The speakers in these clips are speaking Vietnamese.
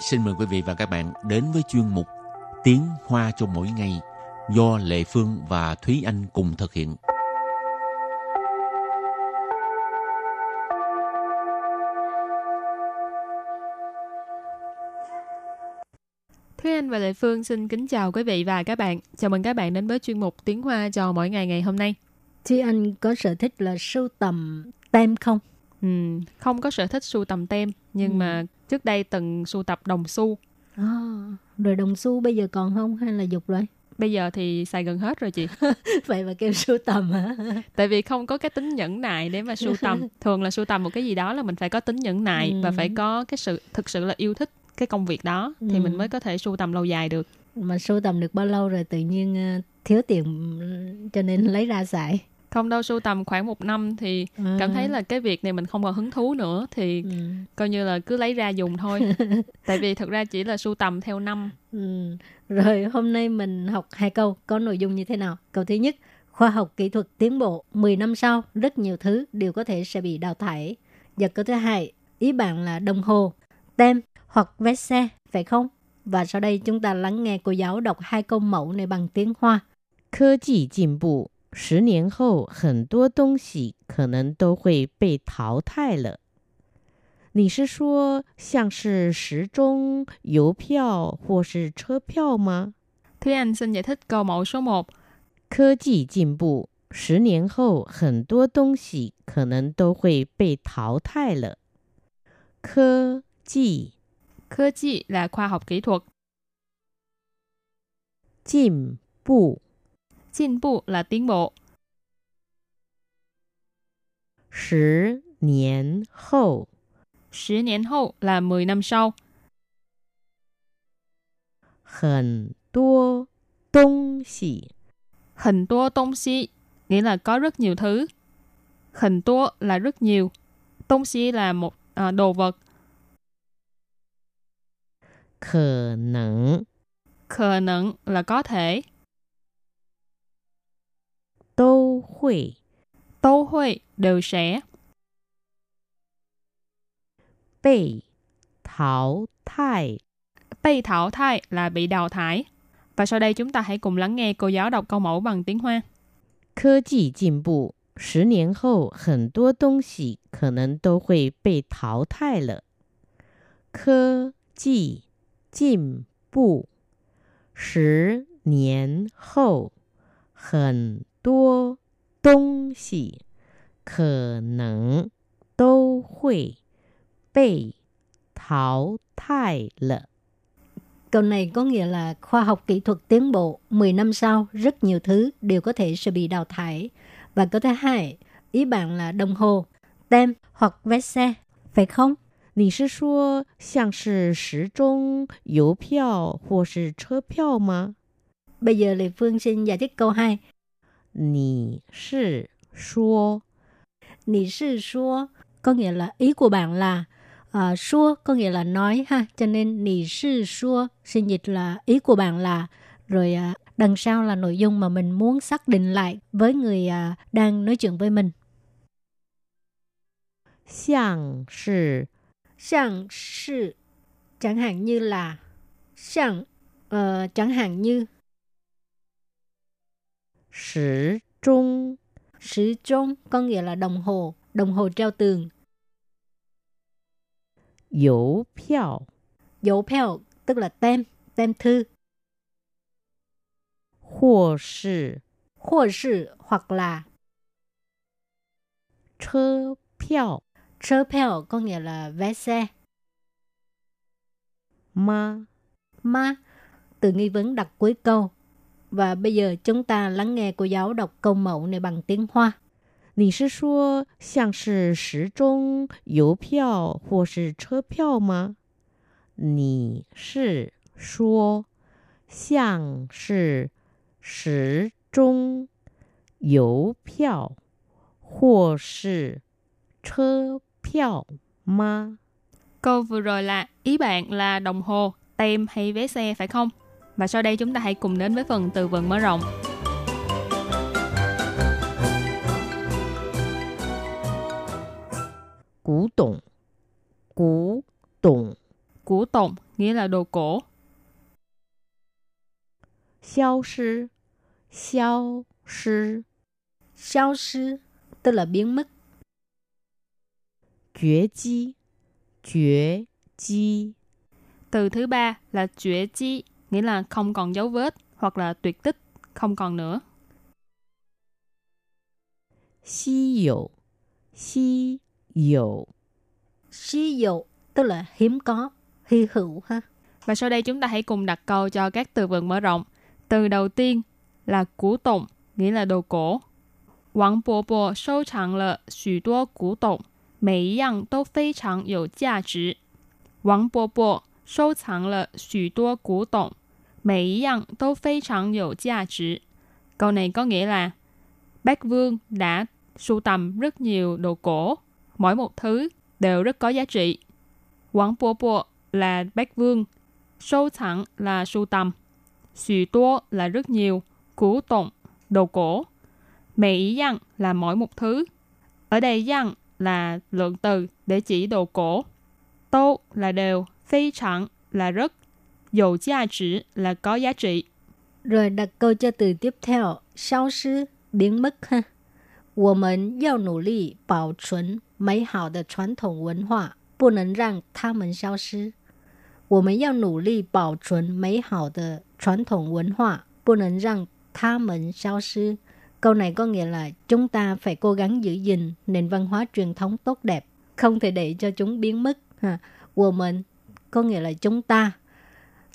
xin mời quý vị và các bạn đến với chuyên mục Tiếng Hoa cho mỗi ngày do Lệ Phương và Thúy Anh cùng thực hiện. Thúy Anh và Lệ Phương xin kính chào quý vị và các bạn. Chào mừng các bạn đến với chuyên mục Tiếng Hoa cho mỗi ngày ngày hôm nay. Thúy Anh có sở thích là sưu tầm tem không? Ừ, không có sở thích sưu tầm tem, nhưng ừ. mà trước đây từng sưu tập đồng xu. À, rồi đồng xu bây giờ còn không hay là dục rồi? Bây giờ thì xài gần hết rồi chị. Vậy mà kêu sưu tầm hả? Tại vì không có cái tính nhẫn nại để mà sưu tầm. Thường là sưu tầm một cái gì đó là mình phải có tính nhẫn nại ừ. và phải có cái sự thực sự là yêu thích cái công việc đó thì ừ. mình mới có thể sưu tầm lâu dài được. Mà sưu tầm được bao lâu rồi tự nhiên ờ, thiếu tiền cho nên lấy ra xài không đâu sưu tầm khoảng một năm thì à. cảm thấy là cái việc này mình không còn hứng thú nữa thì ừ. coi như là cứ lấy ra dùng thôi tại vì thực ra chỉ là sưu tầm theo năm ừ. rồi hôm nay mình học hai câu có nội dung như thế nào câu thứ nhất khoa học kỹ thuật tiến bộ 10 năm sau rất nhiều thứ đều có thể sẽ bị đào thải và câu thứ hai ý bạn là đồng hồ tem hoặc vé xe phải không và sau đây chúng ta lắng nghe cô giáo đọc hai câu mẫu này bằng tiếng Hoa. 科技进步 十年后，很多东西可能都会被淘汰了。你是说像是时钟、邮票或是车票吗？Thúy Anh xin giải thích câu mẫu số 1. 科技进步，十年后很多东西可能都会被淘汰了。科技，科技 là khoa học kỹ thuật. 进步。 进步 là tiến bộ. 十年后，十年后 là 10 năm sau. 很多东西，很多东西 nghĩa là có rất nhiều thứ. 很多 là rất nhiều. 东西 là một à, đồ vật. 可能，可能 là có thể. 都会，都会 đều sẽ 被淘汰。被淘汰 là bị đào thải. Và sau đây chúng ta hãy cùng lắng nghe cô giáo đọc câu mẫu bằng tiếng Hoa. 科技进步，十年后很多东西可能都会被淘汰了。科技进步，十年后很多 东西可能都会被淘汰了。Câu này có nghĩa là khoa học kỹ thuật tiến bộ, 10 năm sau rất nhiều thứ đều có thể sẽ bị đào thải. Và câu thứ hai, ý bạn là đồng hồ, tem hoặc vé xe, phải không? 你是说像是时钟、邮票或是车票吗？Bây giờ Lê Phương xin giải thích câu 2. 你是说你是说 có nghĩa là ý của bạn là uh, xua có nghĩa là nói ha cho nên nì sư xua xin dịch là ý của bạn là rồi uh, đằng sau là nội dung mà mình muốn xác định lại với người uh, đang nói chuyện với mình 像是像是 chẳng hạn như là 像 uh, chẳng hạn như Sử trung có nghĩa là đồng hồ, đồng hồ treo tường. Dấu phiếu tức là tem, tem thư. Hồ sự hoặc là Chơ phiếu có nghĩa là vé xe. Ma Ma từ nghi vấn đặt cuối câu và bây giờ chúng ta lắng nghe cô giáo đọc câu mẫu này bằng tiếng Hoa. 你是说像是时钟、邮票或是车票吗？你是说像是时钟、邮票或是车票吗？Câu vừa rồi là ý bạn là đồng hồ, tem hay vé xe phải không? Và sau đây chúng ta hãy cùng đến với phần từ vựng mở rộng. Cú tổng Cú tổng Cú tổng nghĩa là đồ cổ. xiao sư xiao sư xiao sư tức là biến mất. Chuyế chi. Chuyế chi. Từ thứ ba là chuyế chi nghĩa là không còn dấu vết hoặc là tuyệt tích, không còn nữa. Xí dụ Xí dụ Xí dụ tức là hiếm có, hy hữu ha. Và sau đây chúng ta hãy cùng đặt câu cho các từ vựng mở rộng. Từ đầu tiên là cổ tổng, nghĩa là đồ cổ. Wang Bo Bo sâu chẳng là xù đô cổ tổng, mỗi dạng đều phi chẳng có giá trị. Wang Bo Bo 收藏了许多古董，每一样都非常有价值。Câu này có nghĩa là Bác Vương đã sưu tầm rất nhiều đồ cổ, mỗi một thứ đều rất có giá trị. Quảng Bố Bố là bác Vương, sâu thẳng là sưu tầm, xù tố là rất nhiều, củ tụng, đồ cổ. Mẹ ý yang là mỗi một thứ. Ở đây yang là lượng từ để chỉ đồ cổ. Tô là đều, phi chẳng là rất, dầu giá trị là có giá trị. Rồi đặt câu cho từ tiếp theo, sao sư, biến mất ha. 我们要努力保存美好的传统文化，不能让它们消失。我们要努力保存美好的传统文化，不能让它们消失。Câu này có nghĩa là chúng ta phải cố gắng giữ gìn nền văn hóa truyền thống tốt đẹp, không thể để cho chúng biến mất. Ha. Woman có nghĩa là chúng ta.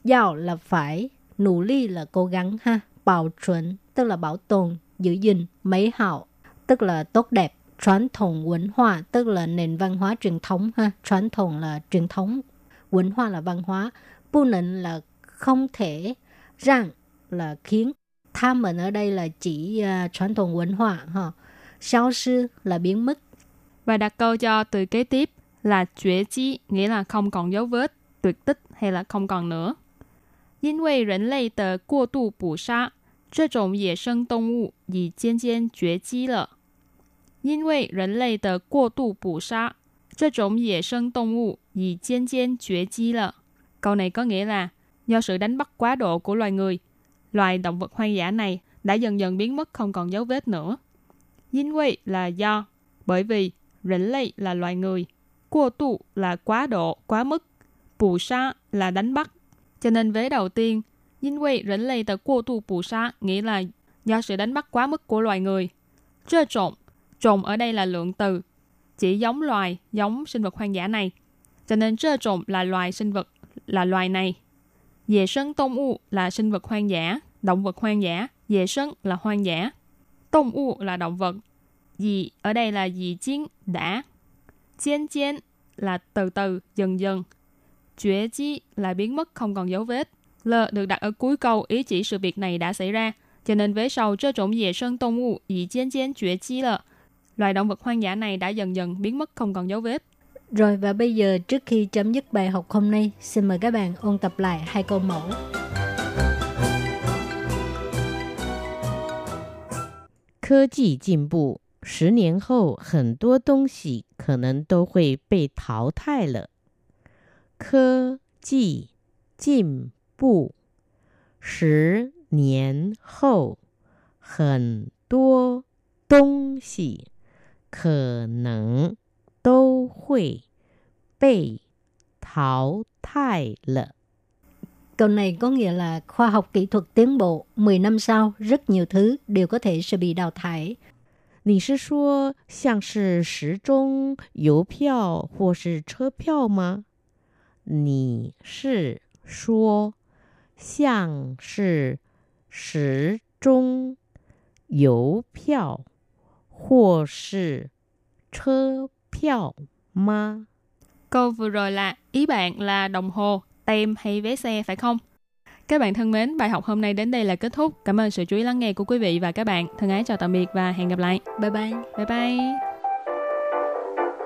giàu là phải, nỗ lực là cố gắng ha. Bảo chuẩn tức là bảo tồn, giữ gìn, mấy hảo tức là tốt đẹp. Truyền thống văn hóa tức là nền văn hóa truyền thống ha. Truyền thống là truyền thống, văn hóa là văn hóa. Bu nịnh là không thể, rằng là khiến. Tha mình ở đây là chỉ uh, truyền thống văn hóa ha. 消失 là biến mất. Và đặt câu cho từ kế tiếp là chuyển chi, nghĩa là không còn dấu vết, tuyệt tích hay là không còn nữa. 因为人类的过度捕杀，这种野生动物已渐渐绝迹了。因为人类的过度捕杀，这种野生动物已渐渐绝迹了。Câu này có nghĩa là do sự đánh bắt quá độ của loài người, loài động vật hoang dã này đã dần dần biến mất không còn dấu vết nữa. 因为 là do, bởi vì, rỉnh lây là loài người, qua tu là quá độ, quá mức, bù sa là đánh bắt. Cho nên vế đầu tiên, 因为人类的过度捕杀 nghĩa là do sự đánh bắt quá mức của loài người. Trơ trộn, trộn ở đây là lượng từ, chỉ giống loài, giống sinh vật hoang dã này. Cho nên trơ trộn là loài sinh vật, là loài này. Dễ sân tông u là sinh vật hoang dã, động vật hoang dã. Dễ sân là hoang dã. Tông u là động vật. Dì ở đây là dì chiến, đã. Chiên chiên là từ từ, dần dần. Chuyển chi là biến mất không còn dấu vết. L được đặt ở cuối câu ý chỉ sự việc này đã xảy ra. Cho nên vế sau, trơ trộn dễ sân tông u dì chiên chiên chuyển chi là loài động vật hoang dã này đã dần dần biến mất không còn dấu vết. Rồi và bây giờ trước khi chấm dứt bài học hôm nay, xin mời các bạn ôn tập lại hai câu mẫu. 科技进步，十年后很多东西可能都会被淘汰了。 科技进步，十年后很多东西可能都会被淘汰了。 Câu này có nghĩa là khoa học kỹ thuật tiến bộ, 10 năm sau rất nhiều thứ đều có thể sẽ bị đào thải. 你是说像是时钟、邮票或是车票吗？ 你是说像是时钟、邮票或是车票吗？ Câu vừa rồi là ý bạn là đồng hồ, tem hay vé xe phải không? Các bạn thân mến, bài học hôm nay đến đây là kết thúc. Cảm ơn sự chú ý lắng nghe của quý vị và các bạn. Thân ái chào tạm biệt và hẹn gặp lại. Bye bye. Bye bye.